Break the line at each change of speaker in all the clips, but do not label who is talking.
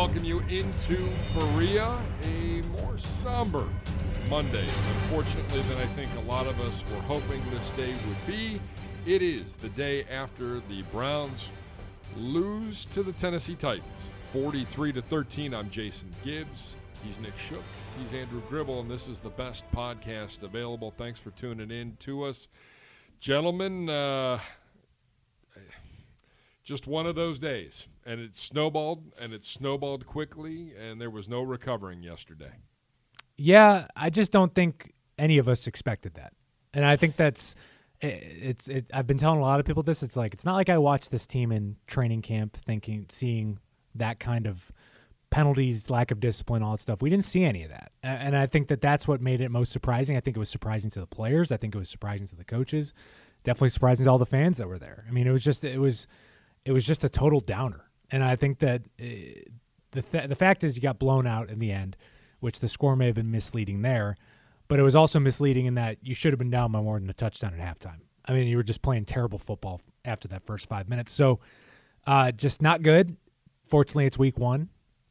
welcome you into Berea, a more somber Monday, unfortunately, than I think a lot of us were hoping this day would be. It is the day after the Browns lose to the Tennessee Titans, 43 to 13. I'm Jason Gibbs. He's Nick Shook. He's Andrew Gribble, and this is the best podcast available. Thanks for tuning in to us, gentlemen. Uh, just one of those days, and it snowballed, and it snowballed quickly, and there was no recovering yesterday.
Yeah, I just don't think any of us expected that, and I think that's it's. It, I've been telling a lot of people this. It's like it's not like I watched this team in training camp, thinking, seeing that kind of penalties, lack of discipline, all that stuff. We didn't see any of that, and I think that that's what made it most surprising. I think it was surprising to the players. I think it was surprising to the coaches. Definitely surprising to all the fans that were there. I mean, it was just it was it was just a total downer. And I think that uh, the th- the fact is you got blown out in the end, which the score may have been misleading there, but it was also misleading in that you should have been down by more than a touchdown at halftime. I mean, you were just playing terrible football after that first five minutes. So, uh, just not good. Fortunately, it's week one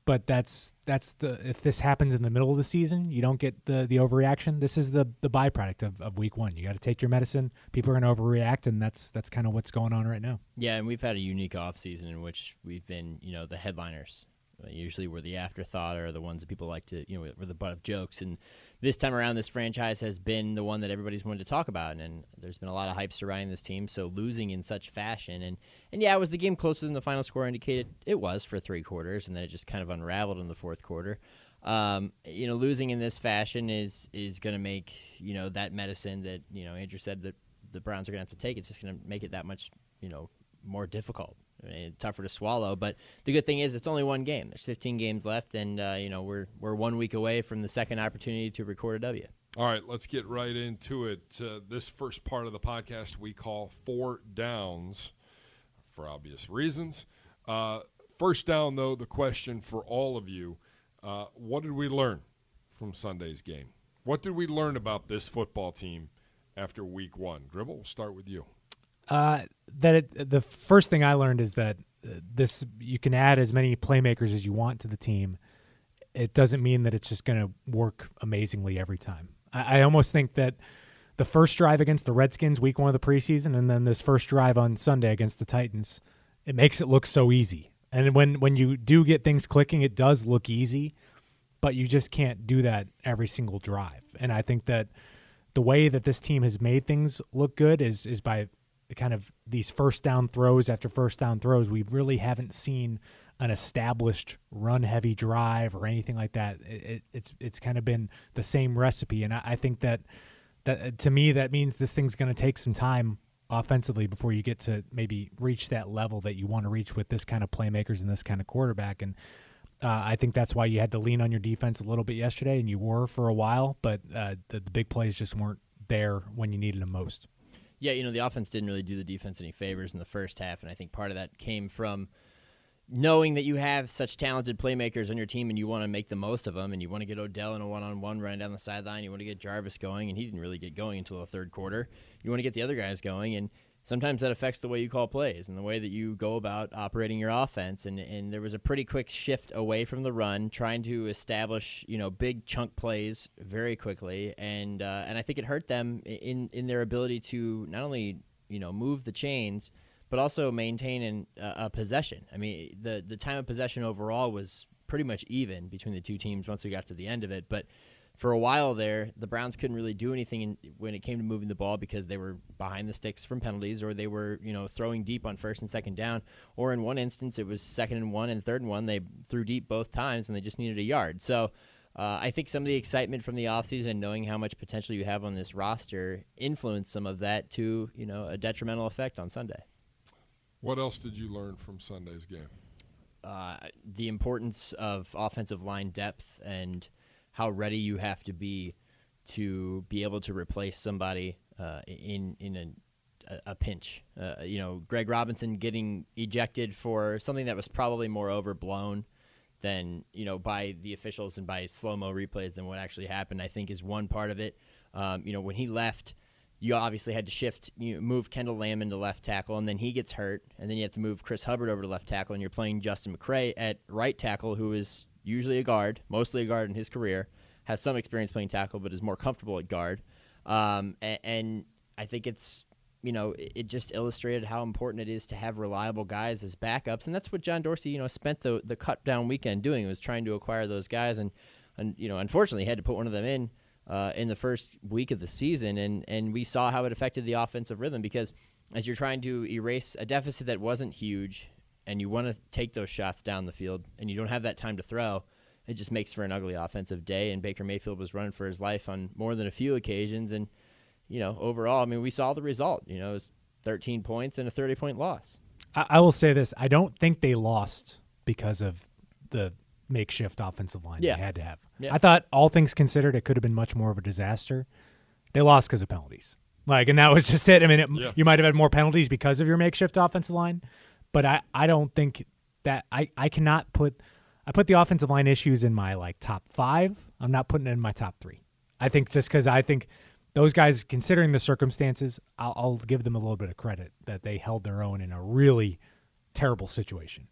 but that's that's the if this happens in the middle of the season, you don't get the the overreaction. This is the the byproduct of, of week one. You got to take your medicine. People are going to overreact, and that's that's kind of what's going on right now.
Yeah, and we've had a unique off season in which we've been, you know, the headliners. Usually, we're the afterthought or the ones that people like to, you know, we're the butt of jokes. And this time around, this franchise has been the one that everybody's wanted to talk about, and there's been a lot of hype surrounding this team. So losing in such fashion, and and yeah, was the game closer than the final score indicated? It was for three quarters, and then it just kind of unraveled in the fourth quarter. Um, you know, losing in this fashion is is going to make you know that medicine that you know Andrew said that the Browns are going to have to take. It's just going to make it that much you know more difficult. I mean, tougher to swallow. But the good thing is, it's only one game. There's 15 games left, and uh, you know we're we're one week away from the second opportunity to record a W.
All right, let's get right into it. Uh, this first part of the podcast we call four downs, for obvious reasons. Uh, first down, though, the question for all of you: uh, What did we learn from Sunday's game? What did we learn about this football team after Week One? Gribble, we'll start with you.
Uh, that it, the first thing I learned is that uh, this you can add as many playmakers as you want to the team. It doesn't mean that it's just going to work amazingly every time. I, I, almost think that the first drive against the Redskins, week one of the preseason, and then this first drive on Sunday against the Titans, it makes it look so easy. And when when you do get things clicking, it does look easy, but you just can't do that every single drive. And I think that the way that this team has made things look good is is by kind of these first down throws after first down throws, we really haven't seen an established run heavy drive or anything like that. It, it, it's it's kind of been the same recipe, and I, I think that that to me that means this thing's going to take some time offensively before you get to maybe reach that level that you want to reach with this kind of playmakers and this kind of quarterback. And uh, I think that's why you had to lean on your defense a little bit yesterday, and you were for a while, but uh, the, the big plays just weren't there when you needed them most.
Yeah, you know, the offense didn't really do the defense any favors in the first half, and I think part of that came from knowing that you have such talented playmakers on your team and you want to make the most of them and you want to get Odell in a one-on-one running down the sideline, you want to get Jarvis going and he didn't really get going until the third quarter. You want to get the other guys going and sometimes that affects the way you call plays and the way that you go about operating your offense. And, and there was a pretty quick shift away from the run, trying to establish you know big chunk plays very quickly, and uh, and I think it hurt them in in their ability to not only you know move the chains, but also maintain an, uh, a possession. I mean, the the time of possession overall was pretty much even between the two teams once we got to the end of it, but for a while there, the Browns couldn't really do anything in, when it came to moving the ball because they were behind the sticks from penalties, or they were you know throwing deep on first and second down, or in one instance it was second and one and third and one. They threw deep both times and they just needed a yard. So. Uh, I think some of the excitement from the offseason and knowing how much potential you have on this roster influenced some of that to you know a detrimental effect on Sunday.
What else did you learn from Sunday's game?
Uh, the importance of offensive line depth and how ready you have to be to be able to replace somebody uh, in in a, a pinch. Uh, you know, Greg Robinson getting ejected for something that was probably more overblown than you know by the officials and by slow mo replays than what actually happened. I think is one part of it. Um, you know, when he left you obviously had to shift, you know, move Kendall Lamb into left tackle, and then he gets hurt, and then you have to move Chris Hubbard over to left tackle, and you're playing Justin McCray at right tackle, who is usually a guard, mostly a guard in his career, has some experience playing tackle, but is more comfortable at guard. Um, and, and I think it's you know, it just illustrated how important it is to have reliable guys as backups, and that's what John Dorsey, you know, spent the the cut down weekend doing. Was trying to acquire those guys, and and you know, unfortunately, had to put one of them in uh, in the first week of the season, and and we saw how it affected the offensive rhythm because as you're trying to erase a deficit that wasn't huge, and you want to take those shots down the field, and you don't have that time to throw. It just makes for an ugly offensive day, and Baker Mayfield was running for his life on more than a few occasions, and you know, overall, I mean, we saw the result. You know, it was 13 points and a 30 point loss.
I, I will say this: I don't think they lost because of the makeshift offensive line
Yeah.
they had to have.
Yeah.
I thought, all things considered, it could have been much more of a disaster. They lost because of penalties. Like, and that was just it. I mean, it,
Yeah.
you might have had more penalties because of your makeshift offensive line, but I, I don't think that I, I cannot put I put the offensive line issues in my like top five. I'm not putting it in my top three. I think just because I think those guys, considering the circumstances, I'll, I'll give them a little bit of credit that they held their own in a really terrible situation.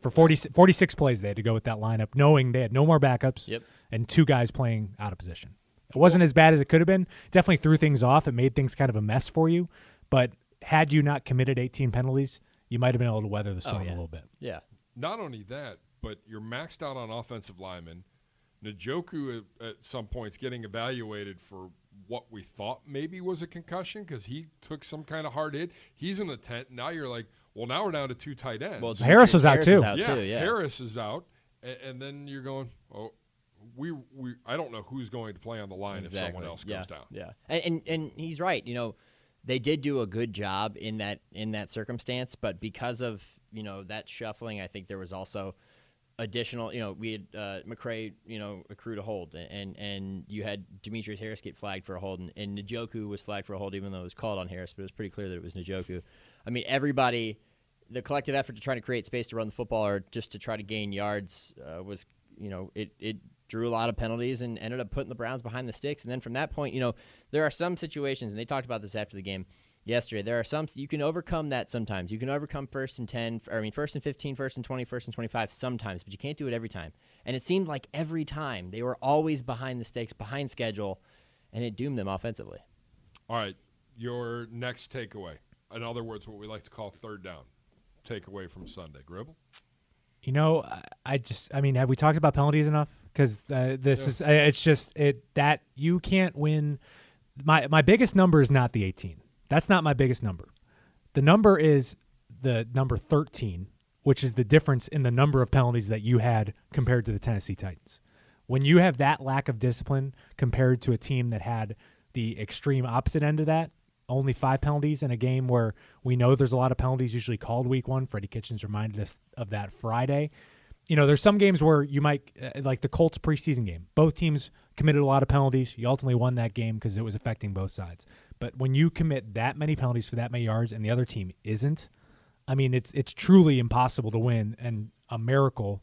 For 40, 46 plays, they had to go with that lineup, knowing they had no more backups
Yep.
and two guys playing out of position. It wasn't as bad as it could have been. Definitely threw things off. It made things kind of a mess for you. But had you not committed 18 penalties, you might have been able to weather the storm oh,
yeah.
a little bit.
Yeah.
Not only that, but you're maxed out on offensive linemen. Njoku at, uh, at some points getting evaluated for what we thought maybe was a concussion because he took some kind of hard hit. He's in the tent. Now you're like, well, now we're down to two tight ends.
Well,
Harris was out
Harris
too.
is out
yeah,
too. Yeah.
Harris is out, and, and then you're going, oh, we we I don't know who's going to play on the line if someone else
yeah.
goes down.
Yeah, and, and and he's right. You know, they did do a good job in that in that circumstance, but because of you know that shuffling, I think there was also additional. You know, we had uh, McCray, you know, accrued a hold, and and you had Demetrius Harris get flagged for a hold, and, and Njoku was flagged for a hold, even though it was called on Harris, but it was pretty clear that it was Njoku. I mean, everybody. The collective effort to try to create space to run the football or just to try to gain yards uh, was, you know, it, it drew a lot of penalties and ended up putting the Browns behind the sticks. And then from that point, you know, there are some situations, and they talked about this after the game yesterday. There are some you can overcome that sometimes. You can overcome first and ten, or I mean first and 15, first and 20, first and twenty five sometimes, but you can't do it every time. And it seemed like every time they were always behind the stakes, behind schedule, and it doomed them offensively.
All right, your next takeaway. In other words, what we like to call third down takeaway from Sunday. Gribble.
You know, I- just, I mean, have we talked about penalties enough? Because uh, this
Yeah.
is, uh, it's just it that you can't win. My my biggest number is not the 18. That's not my biggest number. The number is the number 13, which is the difference in the number of penalties that you had compared to the Tennessee Titans. When you have that lack of discipline compared to a team that had the extreme opposite end of that, only five penalties in a game where we know there's a lot of penalties usually called week one. Freddie Kitchens reminded us of that Friday. You know, there's some games where you might, uh, like the Colts preseason game, both teams committed a lot of penalties. You ultimately won that game because it was affecting both sides. But when you commit that many penalties for that many yards and the other team isn't, I mean, it's it's truly impossible to win and a miracle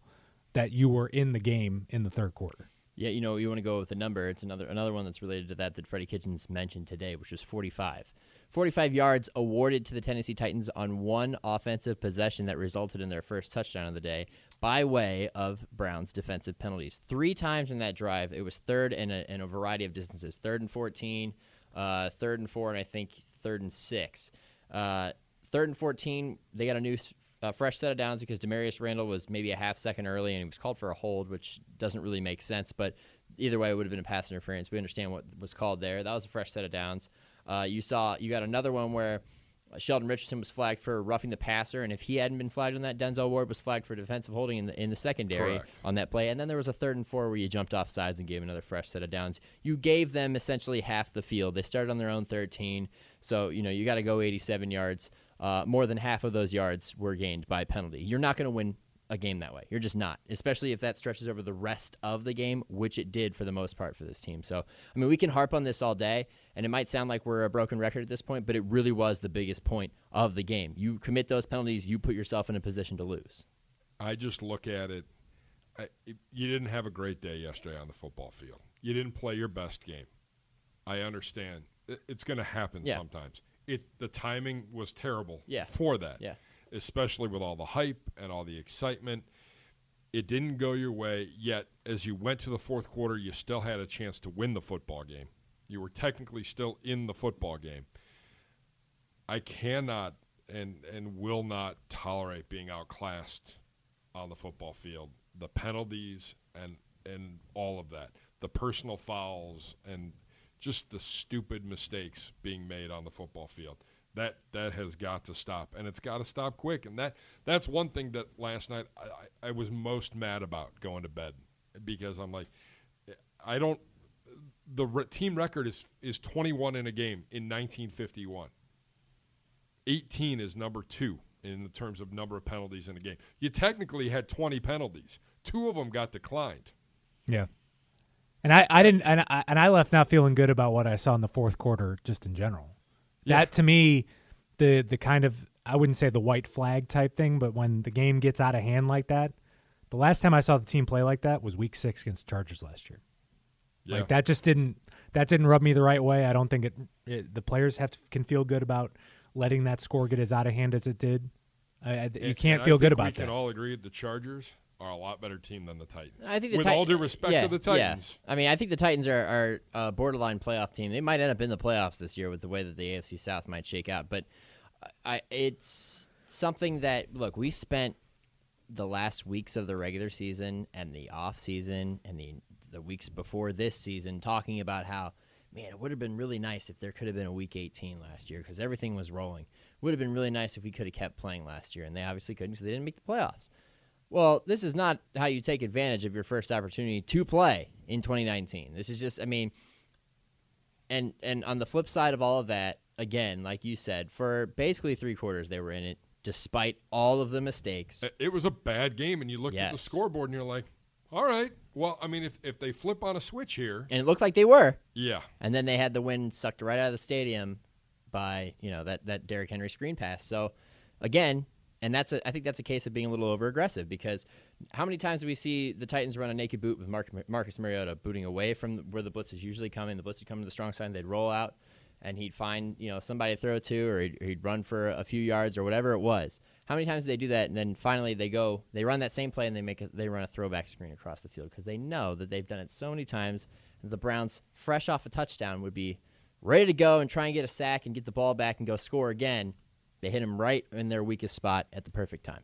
that you were in the game in the third quarter.
Yeah, you know, you want to go with the number. It's another another one that's related to that that Freddie Kitchens mentioned today, which was 45. 45 yards awarded to the Tennessee Titans on one offensive possession that resulted in their first touchdown of the day by way of Browns defensive penalties. Three times in that drive, it was third in a, in a variety of distances. Third and 14, uh, third and four, and I think third and six. Uh, third and 14, they got a new uh, fresh set of downs because Damarious Randall was maybe a half second early and he was called for a hold, which doesn't really make sense. But either way, it would have been a pass interference. We understand what was called there. That was a fresh set of downs. Uh, you saw you got another one where Sheldon Richardson was flagged for roughing the passer, and if he hadn't been flagged on that, Denzel Ward was flagged for defensive holding in the in the secondary
Correct.
on that play. And then there was a third and four where you jumped off sides and gave another fresh set of downs. You gave them essentially half the field. They started on their own 13, so you know you got to go 87 yards. Uh, more than half of those yards were gained by penalty. You're not going to win a game that way. You're just not, especially if that stretches over the rest of the game, which it did for the most part for this team. So, I mean, we can harp on this all day, and it might sound like we're a broken record at this point, but it really was the biggest point of the game. You commit those penalties, you put yourself in a position to lose.
I just look at it. I, it- you didn't have a great day yesterday on the football field. You didn't play your best game. I understand. it- it's going to happen
Yeah.
sometimes. It the timing was terrible
Yeah.
for that.
Yeah.
Especially with all the hype and all the excitement. It didn't go your way, yet as you went to the fourth quarter, you still had a chance to win the football game. You were technically still in the football game. I cannot and and will not tolerate being outclassed on the football field. The penalties and and all of that, the personal fouls and just the stupid mistakes being made on the football field. That that has got to stop, and it's got to stop quick. And that that's one thing that last night I, I, was most mad about going to bed because I'm like, I don't. The re- team record is is 21 in a game in 1951. 18 is number two in terms of number of penalties in a game. You technically had 20 penalties. Two of them got declined.
Yeah. And I, I didn't and I, and I left not feeling good about what I saw in the fourth quarter just in general.
Yeah.
That to me, the the kind of I wouldn't say the white flag type thing, but when the game gets out of hand like that, the last time I saw the team play like that was Week Six against the Chargers last year.
Yeah.
Like that just didn't that didn't rub me the right way. I don't think it, it the players have to, can feel good about letting that score get as out of hand as it did. I, I, you can't feel good about
we
that.
can all agree the Chargers are a lot better team than the Titans.
I think the
with all due respect
yeah,
to the
yeah.
Titans.
I mean, I think the Titans are, are a borderline playoff team. They might end up in the playoffs this year with the way that the AFC South might shake out. But I, it's something that look, we spent the last weeks of the regular season and the off season and the the weeks before this season talking about how man, it would have been really nice if there could have been a week 18 last year because everything was rolling. Would have been really nice if we could have kept playing last year, and they obviously couldn't because they didn't make the playoffs. Well, this is not how you take advantage of your first opportunity to play in 2019. This is just, I mean, and and on the flip side of all of that, again, like you said, for basically three quarters they were in it, despite all of the mistakes.
It- was a bad game, and you looked at the scoreboard and you're like, all right. Well, I mean, if, if they flip on a switch here,
And it looked like they were.
yeah.
And then they had the wind sucked right out of the stadium by, you know, that, that Derrick Henry screen pass. So again, and that's a, I think that's a case of being a little over aggressive because how many times do we see the Titans run a naked boot with Mark, Marcus Mariota booting away from where the blitz is usually coming? The blitz would come to the strong side, and they'd roll out, and he'd find you know somebody to throw to, or he'd, or he'd run for a few yards or whatever it was. How many times do they do that? And then finally they go, they run that same play and they make a, they run a throwback screen across the field because they know that they've done it so many times. That the Browns, fresh off a touchdown, would be ready to go and try and get a sack and get the ball back and go score again. They hit him right in their weakest spot at the perfect time.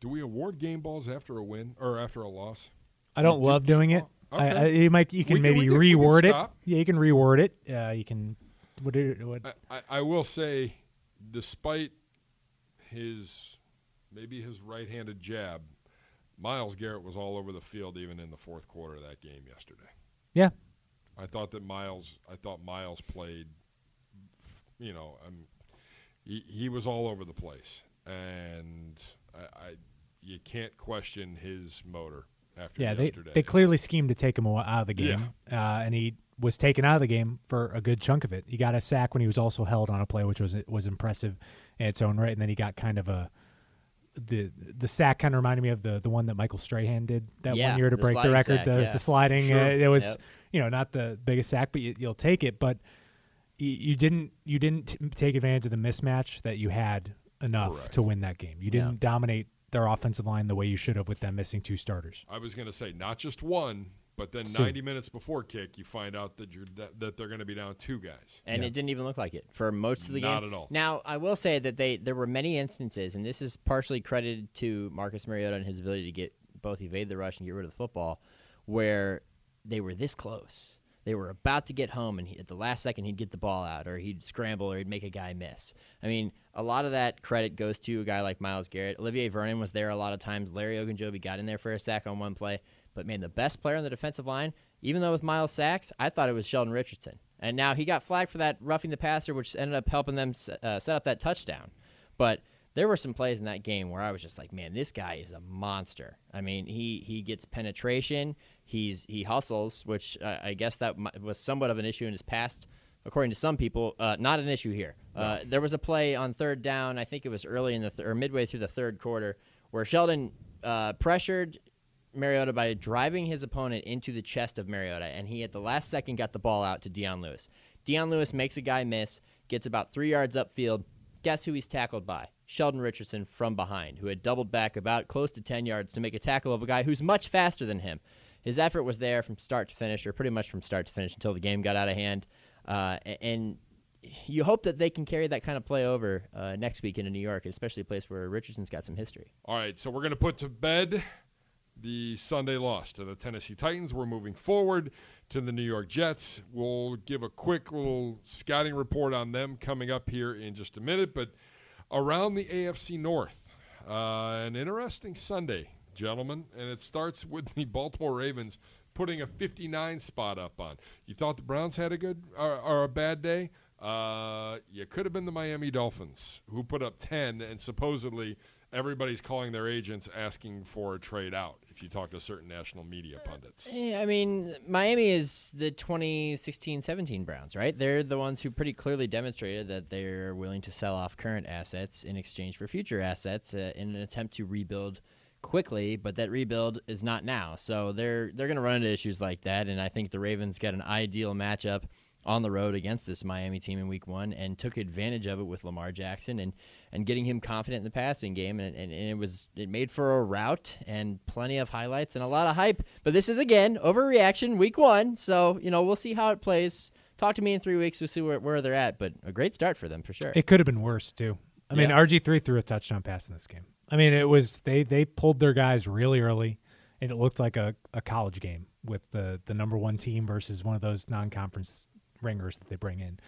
Do we award game balls after a win or after a loss?
I don't
You
love
do-
doing it.
oh,
I. I, you might you can
We
maybe
we can- we can
reword it. Yeah, you can reword it. Uh, you can what, what
I, I, I will say, despite his maybe his right-handed jab, Myles Garrett was all over the field even in the fourth quarter of that game yesterday.
Yeah.
I thought that Myles. I thought Miles played. You know, um, he he was all over the place, and I, I you can't question his motor after
Yeah, they
yesterday.
they clearly schemed to take him out of the game, uh, and he was taken out of the game for a good chunk of it. He got a sack when he was also held on a play, which was was impressive in its own right, and then he got kind of a the the sack kind of reminded me of the the one that Michael Strahan did that
Yeah,
one year to
the
break the record,
sack,
the,
yeah.
the sliding.
Sure.
Uh, it was
Yep.
you know not the biggest sack, but you, you'll take it. But you, you didn't you didn't t- take advantage of the mismatch that you had enough
Correct.
to win that game. You didn't dominate their offensive line the way you should have with them missing two starters.
I was going to say not just one, but then
Two.
90 minutes before kick, you find out that you're that, that they're going to be down two guys.
and
Yeah.
it didn't even look like it for most of the game.
Not at all.
Now, I will say that they there were many instances, and this is partially credited to Marcus Mariota and his ability to get both evade the rush and get rid of the football, where they were this close. They were about to get home, and he, at the last second, he'd get the ball out, or he'd scramble, or he'd make a guy miss. I mean, a lot of that credit goes to a guy like Myles Garrett. Olivier Vernon was there a lot of times. Larry Ogunjobi got in there for a sack on one play. But man, the best player on the defensive line, even though with Miles sacks, I thought it was Sheldon Richardson. And now he got flagged for that roughing the passer, which ended up helping them uh, set up that touchdown. But there were some plays in that game where I was just like, man, this guy is a monster. I mean, he he gets penetration, he's he hustles, which uh, I guess that was somewhat of an issue in his past, according to some people. Uh, not an issue here. Uh, there was a play on third down. I think it was early in the th- or midway through the third quarter where Sheldon uh, pressured Mariota by driving his opponent into the chest of Mariota, and he at the last second got the ball out to Dion Lewis. Dion Lewis makes a guy miss, gets about three yards upfield. Guess who he's tackled by? Sheldon Richardson from behind, who had doubled back about close to 10 yards to make a tackle of a guy who's much faster than him. His effort was there from start to finish, or pretty much from start to finish until the game got out of hand. Uh, and you hope that they can carry that kind of play over uh, next week into New York, especially a place where Richardson's got some history.
All right, so we're going to put to bed the Sunday loss to the Tennessee Titans. We're moving forward to the New York Jets. We'll give a quick little scouting report on them coming up here in just a minute, but around the AFC North, uh, an interesting Sunday gentlemen, and it starts with the Baltimore Ravens putting a 59 spot up on. You thought the Browns had a good or, or a bad day? Uh, you could have been the Miami Dolphins who put up 10, and supposedly everybody's calling their agents asking for a trade out. If you talk to certain national media pundits,
yeah, I mean, Miami is the 2016-17 Browns, right? They're the ones who pretty clearly demonstrated that they're willing to sell off current assets in exchange for future assets uh, in an attempt to rebuild quickly, but that rebuild is not now. So they're they're going to run into issues like that, and I think the Ravens got an ideal matchup on the road against this Miami team in Week One and took advantage of it with Lamar Jackson and and getting him confident in the passing game, and, and, and it was it made for a route and plenty of highlights and a lot of hype. But this is again overreaction Week One, so you know we'll see how it plays. Talk to me in three weeks. We'll see where, where they're at, but a great start for them for sure.
It could have been worse too. I mean, RG three threw a touchdown pass in this game. I mean, it was they they pulled their guys really early, and it looked like a, a college game with the the number one team versus one of those non conference ringers that they bring in.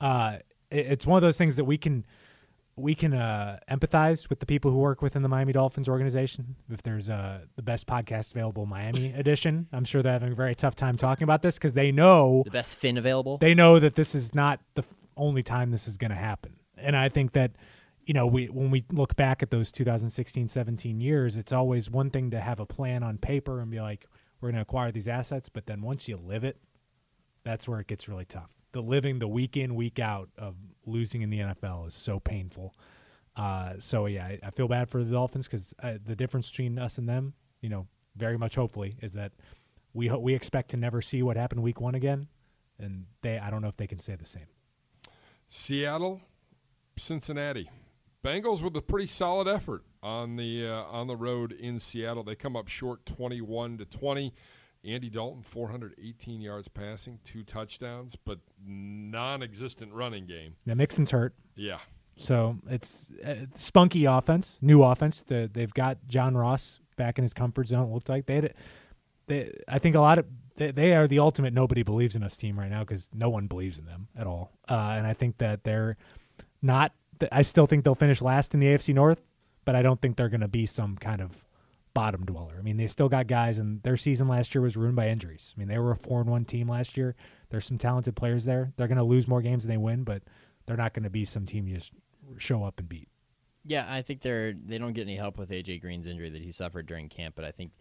Uh, it- it's one of those things that we can we can uh, empathize with the people who work within the Miami Dolphins organization. If there's uh, the best podcast available, Miami edition, I'm sure they're having a very tough time talking about this because they know
the best fin available.
they know that this is not the only time this is going to happen. And I think that you know, we when we look back at those 2016, 17 years, it's always one thing to have a plan on paper and be like, we're going to acquire these assets, but then once you live it, that's where it gets really tough. The living the week in, week out of losing in the NFL is so painful. Uh, so yeah, I, I feel bad for the Dolphins because uh, the difference between us and them, you know, very much hopefully is that we ho- we expect to never see what happened week one again, and they I don't know if they can say the same.
Seattle, Cincinnati. Bengals with a pretty solid effort on the uh, on the road in Seattle. They come up short, twenty-one to twenty. Andy Dalton, four hundred eighteen yards passing, two touchdowns, but non-existent running game.
Now Mixon's hurt,
Yeah,
so it's uh, spunky offense, new offense. The, they've got John Ross back in his comfort zone. It looked like they, had, they I think a lot of they, they are the ultimate nobody believes in us team right now because no one believes in them at all. Uh, and I think that they're not. I still think they'll finish last in the AFC North, but I don't think they're going to be some kind of bottom dweller. I mean, they still got guys, and their season last year was ruined by injuries. I mean, they were a four and one team last year. There's some talented players there. They're going to lose more games than they win, but they're not going to be some team you just show up and beat.
Yeah, I think they're they don't get any help with AJ Green's injury that he suffered during camp, but I think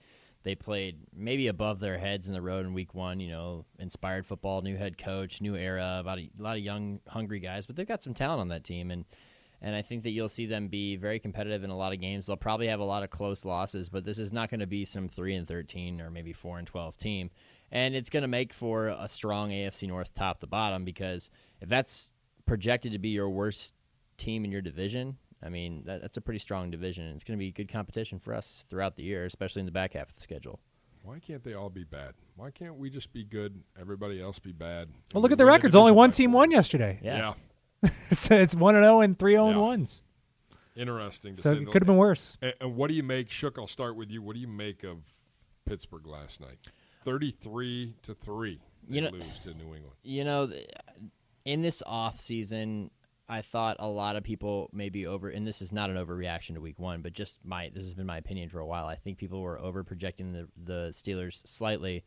they played maybe above their heads in the road in week one. You know, inspired football, new head coach, new era, about a lot of young, hungry guys, but they've got some talent on that team, and and I think that you'll see them be very competitive in a lot of games. They'll probably have a lot of close losses, but this is not going to be some three and thirteen or maybe four and twelve team, and it's going to make for a strong AFC North top to bottom because if that's projected to be your worst team in your division, I mean, that, that's a pretty strong division. It's going to be good competition for us throughout the year, especially in the back half of the schedule.
why can't they all be bad? Why can't we just be good? Everybody else be bad.
Well, look at the records. Only one team won yesterday.
Yeah.
Yeah,
so it's one and zero and three zero and ones.
interesting. To
So
say
it could have been worse.
And, and what do you make, Shook? I'll start with you. What do you make of Pittsburgh last night? Thirty-three to three.
You know-
lose to New England.
You know, in this off season, I thought a lot of people maybe over, and this is not an overreaction to Week One, but just my this has been my opinion for a while. I think people were over projecting the the Steelers slightly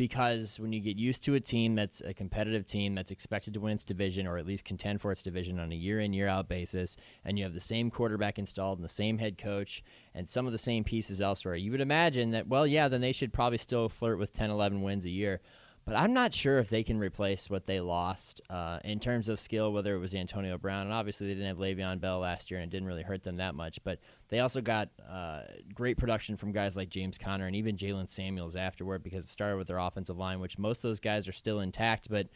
because when you get used to a team that's a competitive team that's expected to win its division or at least contend for its division on a year in year out basis, and you have the same quarterback installed and the same head coach and some of the same pieces elsewhere, you would imagine that well, yeah, then they should probably still flirt with 10, 11 wins a year. But I'm not sure if they can replace what they lost uh, in terms of skill, whether it was Antonio Brown. And obviously, they didn't have Le'Veon Bell last year, and it didn't really hurt them that much. But they also got uh, great production from guys like James Conner and even Jaylen Samuels afterward because it started with their offensive line, which most of those guys are still intact. But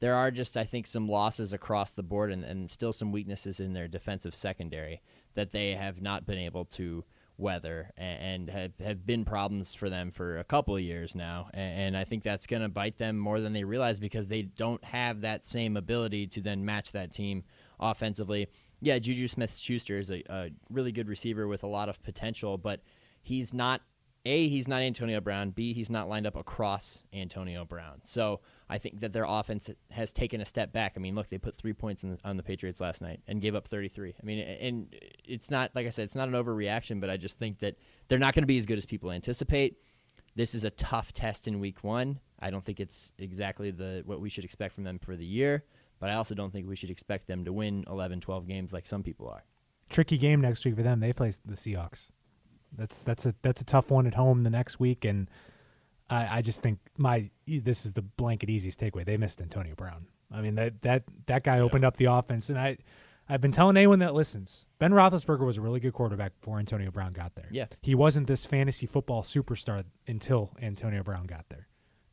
there are just I think some losses across the board and, and still some weaknesses in their defensive secondary that they have not been able to weather and, have, have been problems for them for a couple of years now. And, and I think that's going to bite them more than they realize because they don't have that same ability to then match that team offensively. Yeah, Juju Smith Schuster is a, a really good receiver with a lot of potential, but he's not a, he's not Antonio Brown. B, he's not lined up across Antonio Brown. So I think that their offense has taken a step back. I mean, look, they put three points the, on the Patriots last night and gave up 33. I mean, and it's not, like I said, it's not an overreaction, but I just think that they're not going to be as good as people anticipate. This is a tough test in week one. I don't think it's exactly the what we should expect from them for the year, but I also don't think we should expect them to win 11, 12 games like some people are.
Tricky game next week for them. They play the Seahawks. That's that's a that's a tough one at home the next week, and I, I just think my this is the blanket easiest takeaway. They missed Antonio Brown. I mean that that that guy opened up the offense, and I I've been telling anyone that listens. Ben Roethlisberger was a really good quarterback before Antonio Brown got there.
Yeah,
he wasn't this fantasy football superstar until Antonio Brown got there.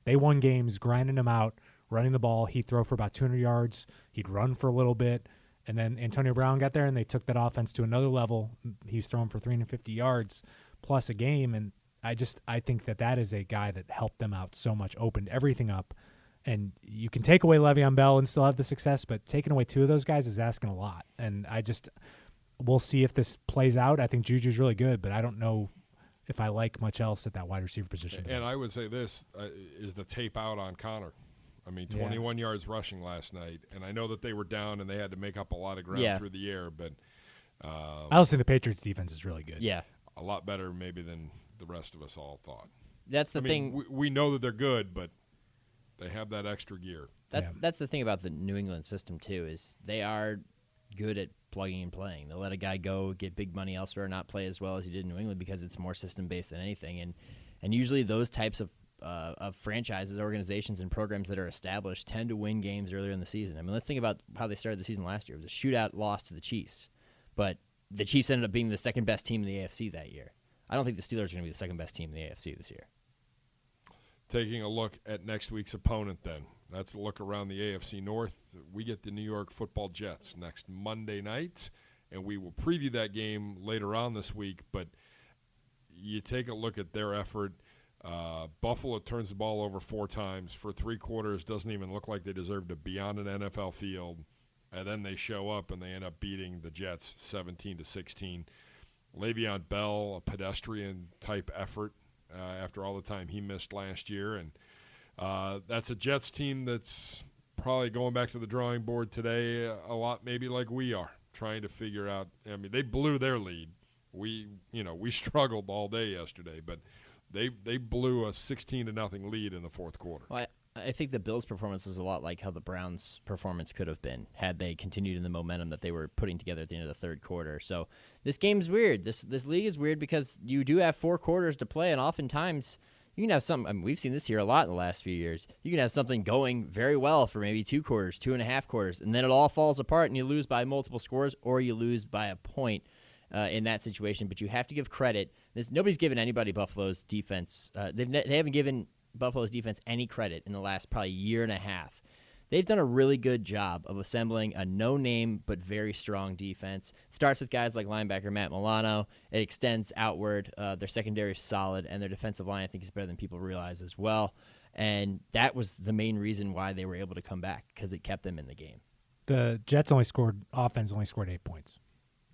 They won games grinding him out, running the ball. He'd throw for about 200 yards. He'd run for a little bit. And then Antonio Brown got there, and they took that offense to another level. He's throwing for 350 yards plus a game, and I just I think that that is a guy that helped them out so much, opened everything up. And you can take away Le'Veon Bell and still have the success, but taking away two of those guys is asking a lot. And I just we'll see if this plays out. I think Juju's really good, but I don't know if I like much else at that wide receiver position.
And I would say this uh, is the tape out on Conner. I mean, 21 yeah. yards rushing last night, and I know that they were down and they had to make up a lot of ground yeah. through the air. But
um, I also think the Patriots' defense is really good.
Yeah,
a lot better maybe than the rest of us all thought.
That's the
I
thing.
Mean, we, we, know that they're good, but they have that extra gear.
That's yeah. that's the thing about the New England system too is they are good at plugging and playing. They'll let a guy go, get big money elsewhere, not play as well as he did in New England because it's more system based than anything. And and usually those types of uh, of franchises, organizations, and programs that are established tend to win games earlier in the season. I mean, let's think about how they started the season last year. It was a shootout loss to the Chiefs, but the Chiefs ended up being the second best team in the AFC that year. I don't think the Steelers are going to be the second best team in the AFC this year.
Taking a look at next week's opponent, then. That's a look around the AFC North. We get the New York football Jets next Monday night, and we will preview that game later on this week. But you take a look at their effort – uh, Buffalo turns the ball over four times for three quarters. Doesn't even look like they deserve to be on an NFL field, and then they show up and they end up beating the Jets 17 to 16. Le'Veon Bell, a pedestrian type effort uh, after all the time he missed last year, and uh, that's a Jets team that's probably going back to the drawing board today a lot, maybe like we are, trying to figure out. I mean, they blew their lead. We, you know, we struggled all day yesterday, but they they blew a 16 to nothing lead in the fourth quarter.
Well, I, I, think the Bills' performance is a lot like how the Browns' performance could have been had they continued in the momentum that they were putting together at the end of the third quarter. So this game's weird. This this league is weird because you do have four quarters to play, and oftentimes you can have some. I mean, we've seen this here a lot in the last few years. You can have something going very well for maybe two quarters, two and a half quarters, and then it all falls apart, and you lose by multiple scores, or you lose by a point uh, in that situation. But you have to give credit. This, nobody's given anybody Buffalo's defense. Uh, they've ne- they haven't given Buffalo's defense any credit in the last probably year and a half. They've done a really good job of assembling a no-name but very strong defense. Starts with guys like linebacker Matt Milano. It extends outward. Uh, their secondary is solid, and their defensive line I think is better than people realize as well. And that was the main reason why they were able to come back because it kept them in the game.
The Jets only scored offense only scored eight points.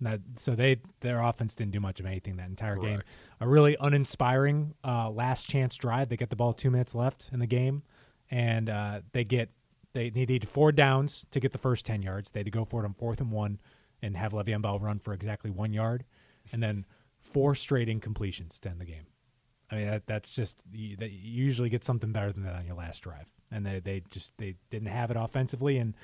That, so they their offense didn't do much of anything that entire Correct. game. A really uninspiring uh, last chance drive. They get the ball two minutes left in the game, and uh, they get they needed four downs to get the first ten yards. They had to go for it on fourth and one, and have Le'Veon Bell run for exactly one yard, and then four straight incompletions to end the game. I mean that, that's just you, that you usually get something better than that on your last drive, and they they just they didn't have it offensively and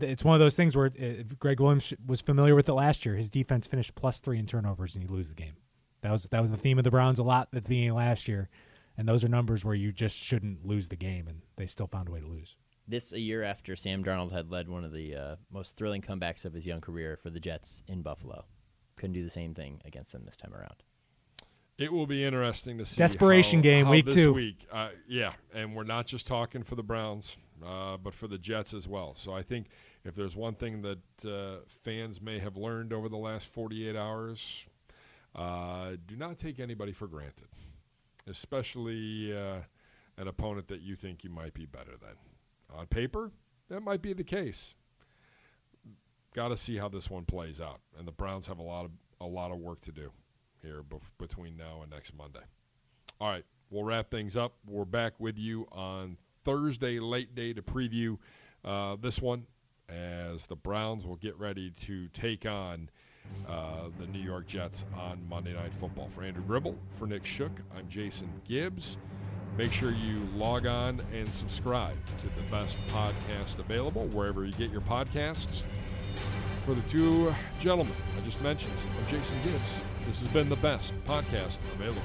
it's one of those things where it, Gregg Williams was familiar with it last year. His defense finished plus three in turnovers, and you lose the game. That was that was the theme of the Browns a lot at the beginning of last year, and those are numbers where you just shouldn't lose the game, and they still found a way to lose.
This a year after Sam Darnold had led one of the uh, most thrilling comebacks of his young career for the Jets in Buffalo. Couldn't do the same thing against them this time around.
It will be interesting to see
desperation
how,
game
how
week
this
two.
Week, uh, yeah, and we're not just talking for the Browns. Uh, but for the Jets as well. So I think if there's one thing that uh, fans may have learned over the last 48 hours, uh, do not take anybody for granted, especially uh, an opponent that you think you might be better than. On paper, that might be the case. Got to see how this one plays out, and the Browns have a lot of a lot of work to do here bef- between now and next Monday. All right, we'll wrap things up. We're back with you on Thursday late day to preview uh, this one as the Browns will get ready to take on uh, the New York Jets on Monday Night Football. For Andrew Gribble, for Nick Shook, I'm Jason Gibbs. Make sure you log on and subscribe to the best podcast available wherever you get your podcasts. For the two gentlemen I just mentioned, I'm Jason Gibbs. This has been the best podcast available.